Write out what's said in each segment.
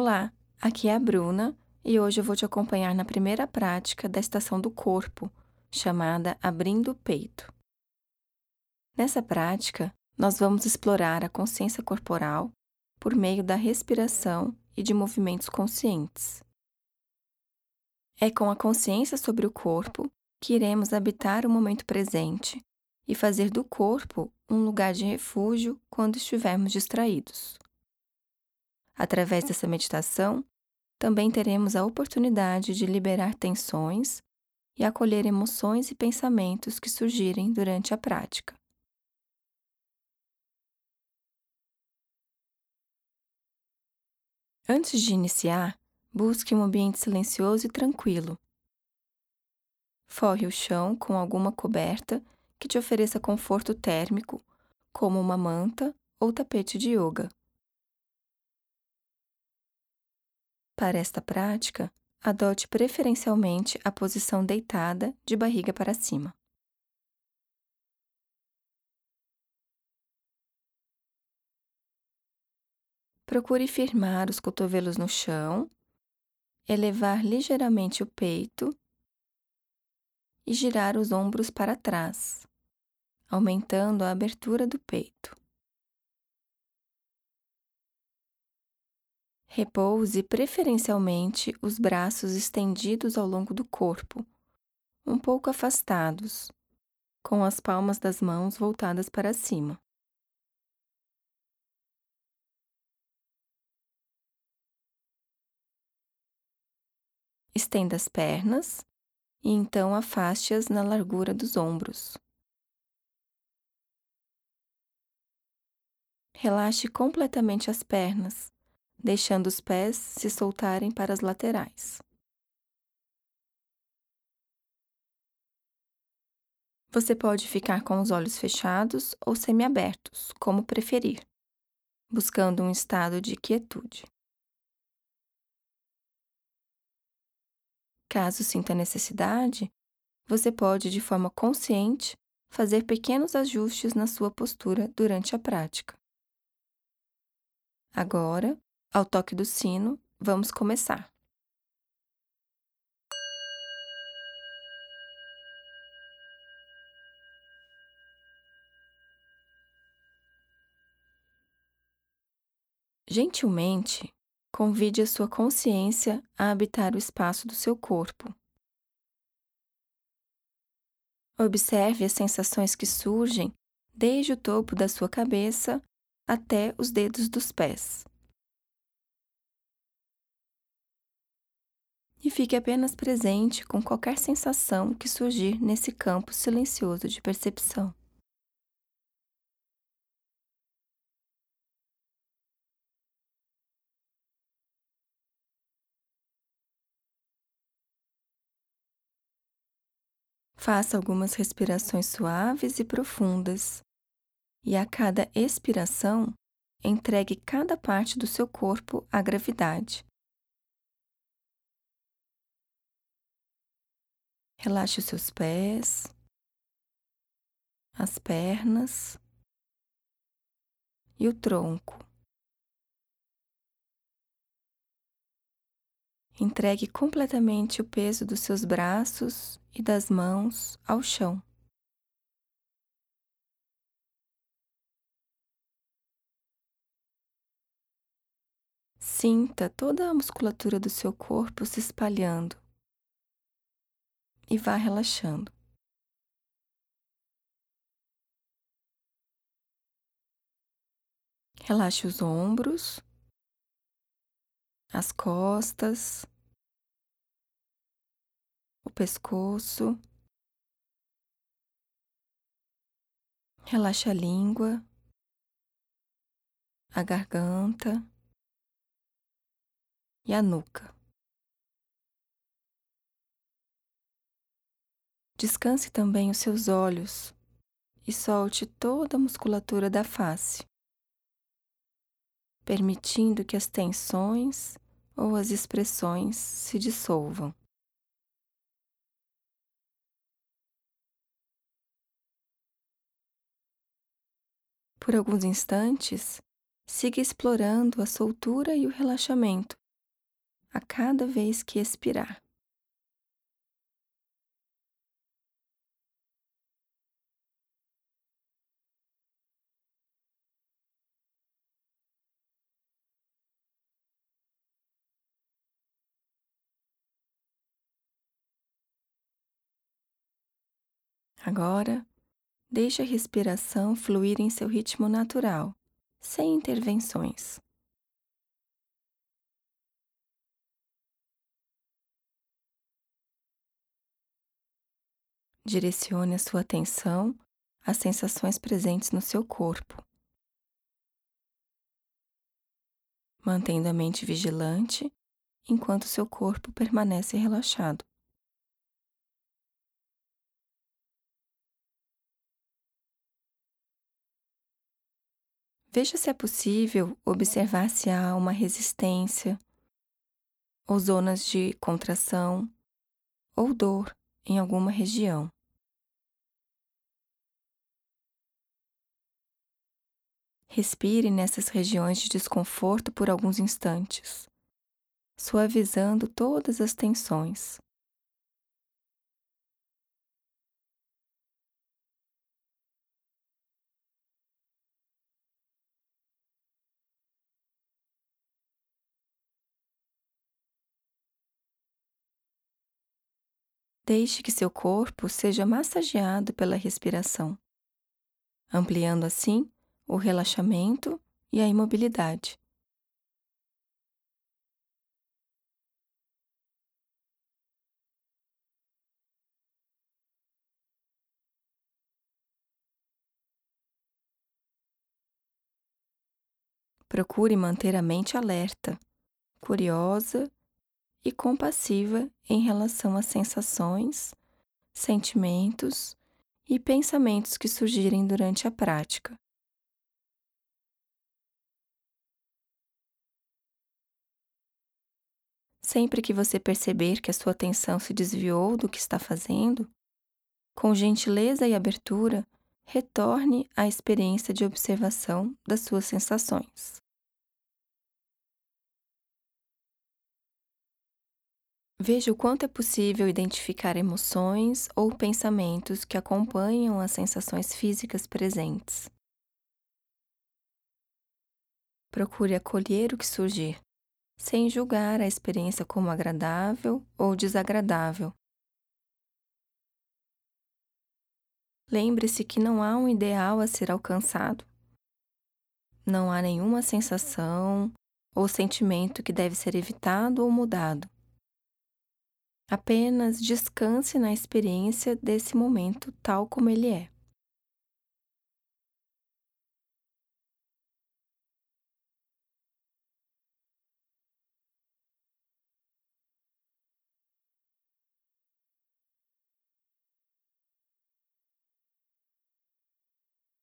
Olá, aqui é a Bruna e hoje eu vou te acompanhar na primeira prática da estação do corpo, chamada Abrindo o Peito. Nessa prática, nós vamos explorar a consciência corporal por meio da respiração e de movimentos conscientes. É com a consciência sobre o corpo que iremos habitar o momento presente e fazer do corpo um lugar de refúgio quando estivermos distraídos. Através dessa meditação, também teremos a oportunidade de liberar tensões e acolher emoções e pensamentos que surgirem durante a prática. Antes de iniciar, busque um ambiente silencioso e tranquilo. Forre o chão com alguma coberta que te ofereça conforto térmico, como uma manta ou tapete de yoga. Para esta prática, adote preferencialmente a posição deitada de barriga para cima. Procure firmar os cotovelos no chão, elevar ligeiramente o peito e girar os ombros para trás, aumentando a abertura do peito. Repouse preferencialmente os braços estendidos ao longo do corpo, um pouco afastados, com as palmas das mãos voltadas para cima. Estenda as pernas e então afaste-as na largura dos ombros. Relaxe completamente as pernas, deixando os pés se soltarem para as laterais. Você pode ficar com os olhos fechados ou semiabertos, como preferir, buscando um estado de quietude. Caso sinta necessidade, você pode, de forma consciente, fazer pequenos ajustes na sua postura durante a prática. Agora, ao toque do sino, vamos começar. Gentilmente, Convide a sua consciência a habitar o espaço do seu corpo. Observe as sensações que surgem desde o topo da sua cabeça até os dedos dos pés. E fique apenas presente com qualquer sensação que surgir nesse campo silencioso de percepção. Faça algumas respirações suaves e profundas, e a cada expiração, entregue cada parte do seu corpo à gravidade. Relaxe os seus pés, as pernas e o tronco. Entregue completamente o peso dos seus braços e das mãos ao chão. Sinta toda a musculatura do seu corpo se espalhando e vá relaxando. Relaxe os ombros as costas, o pescoço. Relaxa a língua, a garganta e a nuca. Descanse também os seus olhos e solte toda a musculatura da face permitindo que as tensões ou as expressões se dissolvam. Por alguns instantes, siga explorando a soltura e o relaxamento a cada vez que expirar. Agora, deixe a respiração fluir em seu ritmo natural, sem intervenções. Direcione a sua atenção às sensações presentes no seu corpo, mantendo a mente vigilante enquanto seu corpo permanece relaxado. Veja se é possível observar se há uma resistência ou zonas de contração ou dor em alguma região. Respire nessas regiões de desconforto por alguns instantes, suavizando todas as tensões. Deixe que seu corpo seja massageado pela respiração, ampliando assim o relaxamento e a imobilidade. Procure manter a mente alerta, curiosa e compassiva em relação às sensações, sentimentos e pensamentos que surgirem durante a prática. Sempre que você perceber que a sua atenção se desviou do que está fazendo, com gentileza e abertura, retorne à experiência de observação das suas sensações. Veja o quanto é possível identificar emoções ou pensamentos que acompanham as sensações físicas presentes. Procure acolher o que surgir, sem julgar a experiência como agradável ou desagradável. Lembre-se que não há um ideal a ser alcançado. Não há nenhuma sensação ou sentimento que deve ser evitado ou mudado. Apenas descanse na experiência desse momento tal como ele é.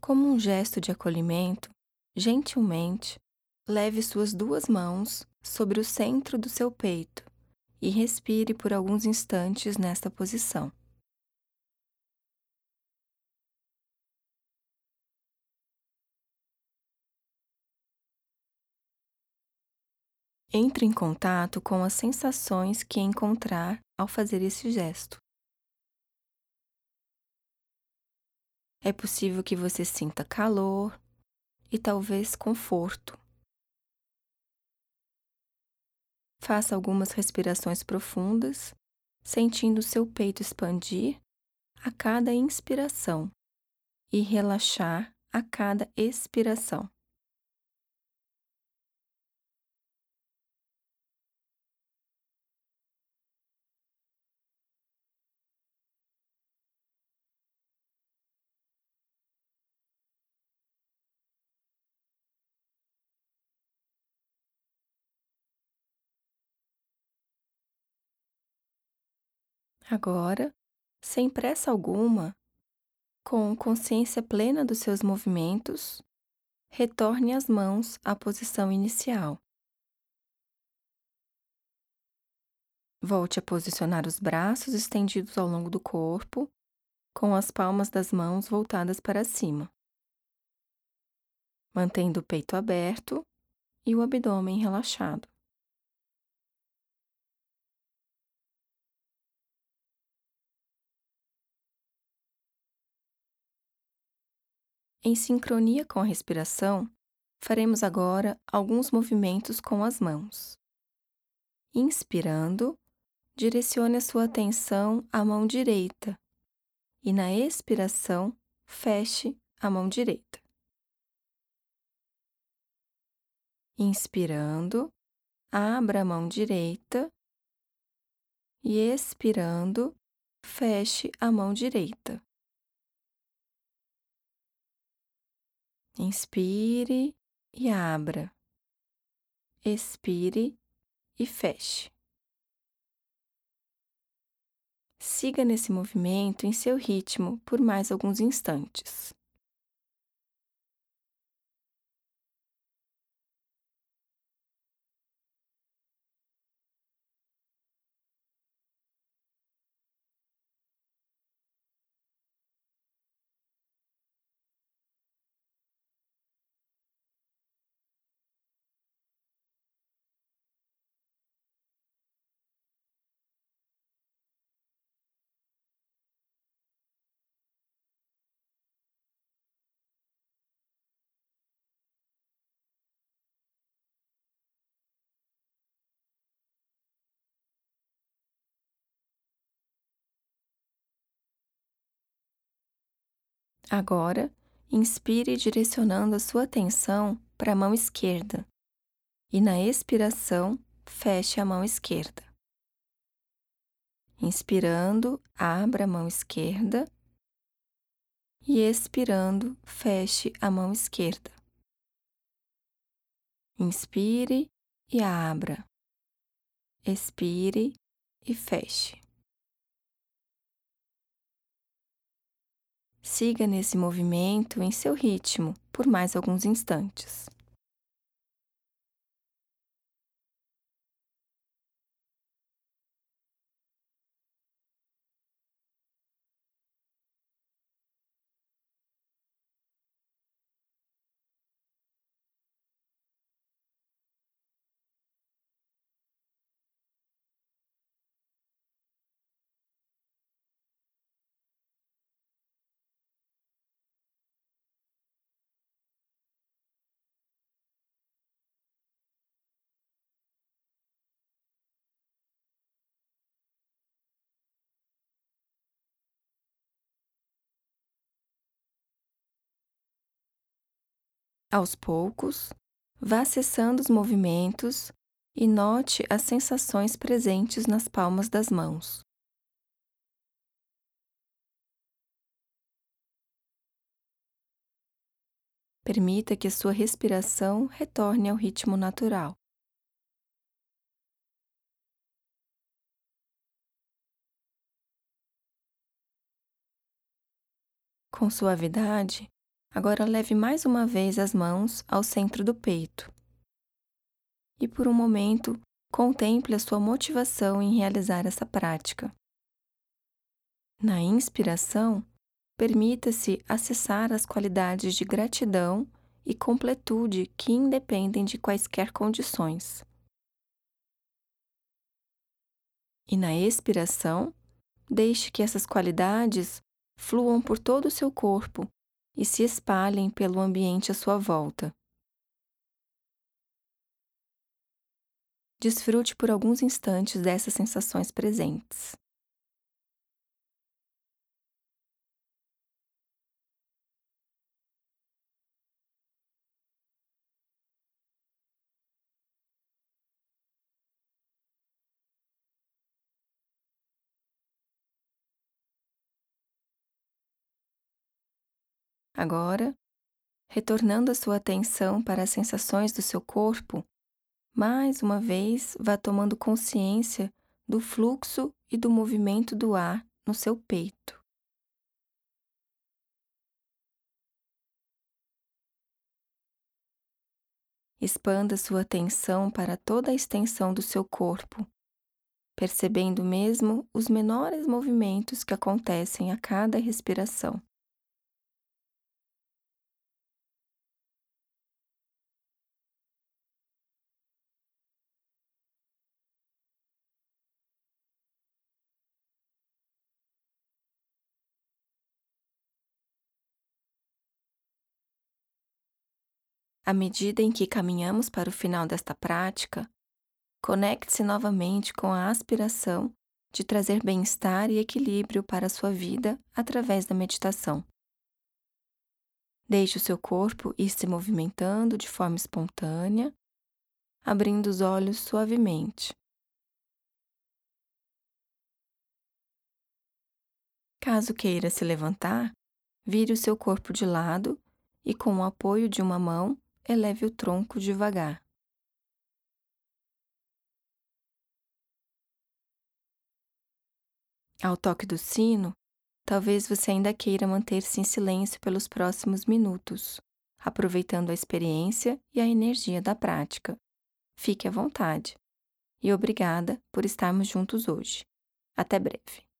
Como um gesto de acolhimento, gentilmente, leve suas duas mãos sobre o centro do seu peito e respire por alguns instantes nesta posição. Entre em contato com as sensações que encontrar ao fazer esse gesto. É possível que você sinta calor e talvez conforto Faça algumas respirações profundas, sentindo seu peito expandir a cada inspiração e relaxar a cada expiração. Agora, sem pressa alguma, com consciência plena dos seus movimentos, retorne as mãos à posição inicial. Volte a posicionar os braços estendidos ao longo do corpo, com as palmas das mãos voltadas para cima, mantendo o peito aberto e o abdômen relaxado. Em sincronia com a respiração, faremos agora alguns movimentos com as mãos. Inspirando, direcione a sua atenção à mão direita e, na expiração, feche a mão direita. Inspirando, abra a mão direita e expirando, feche a mão direita. Inspire e abra. Expire e feche. Siga nesse movimento em seu ritmo por mais alguns instantes. Agora, inspire direcionando a sua atenção para a mão esquerda e, na expiração, feche a mão esquerda. Inspirando, abra a mão esquerda e expirando, feche a mão esquerda. Inspire e abra. Expire e feche. Siga nesse movimento em seu ritmo por mais alguns instantes. Aos poucos, vá acessando os movimentos e note as sensações presentes nas palmas das mãos. Permita que a sua respiração retorne ao ritmo natural. Com suavidade, Agora leve mais uma vez as mãos ao centro do peito. E por um momento, contemple a sua motivação em realizar essa prática. Na inspiração, permita-se acessar as qualidades de gratidão e completude que independem de quaisquer condições. E na expiração, deixe que essas qualidades fluam por todo o seu corpo e se espalhem pelo ambiente à sua volta. Desfrute por alguns instantes dessas sensações presentes. Agora, retornando a sua atenção para as sensações do seu corpo, mais uma vez vá tomando consciência do fluxo e do movimento do ar no seu peito. Expanda sua atenção para toda a extensão do seu corpo, percebendo mesmo os menores movimentos que acontecem a cada respiração. À medida em que caminhamos para o final desta prática, conecte-se novamente com a aspiração de trazer bem-estar e equilíbrio para a sua vida através da meditação. Deixe o seu corpo ir se movimentando de forma espontânea, abrindo os olhos suavemente. Caso queira se levantar, vire o seu corpo de lado e, com o apoio de uma mão, eleve o tronco devagar. Ao toque do sino, talvez você ainda queira manter-se em silêncio pelos próximos minutos, aproveitando a experiência e a energia da prática. Fique à vontade. E obrigada por estarmos juntos hoje. Até breve.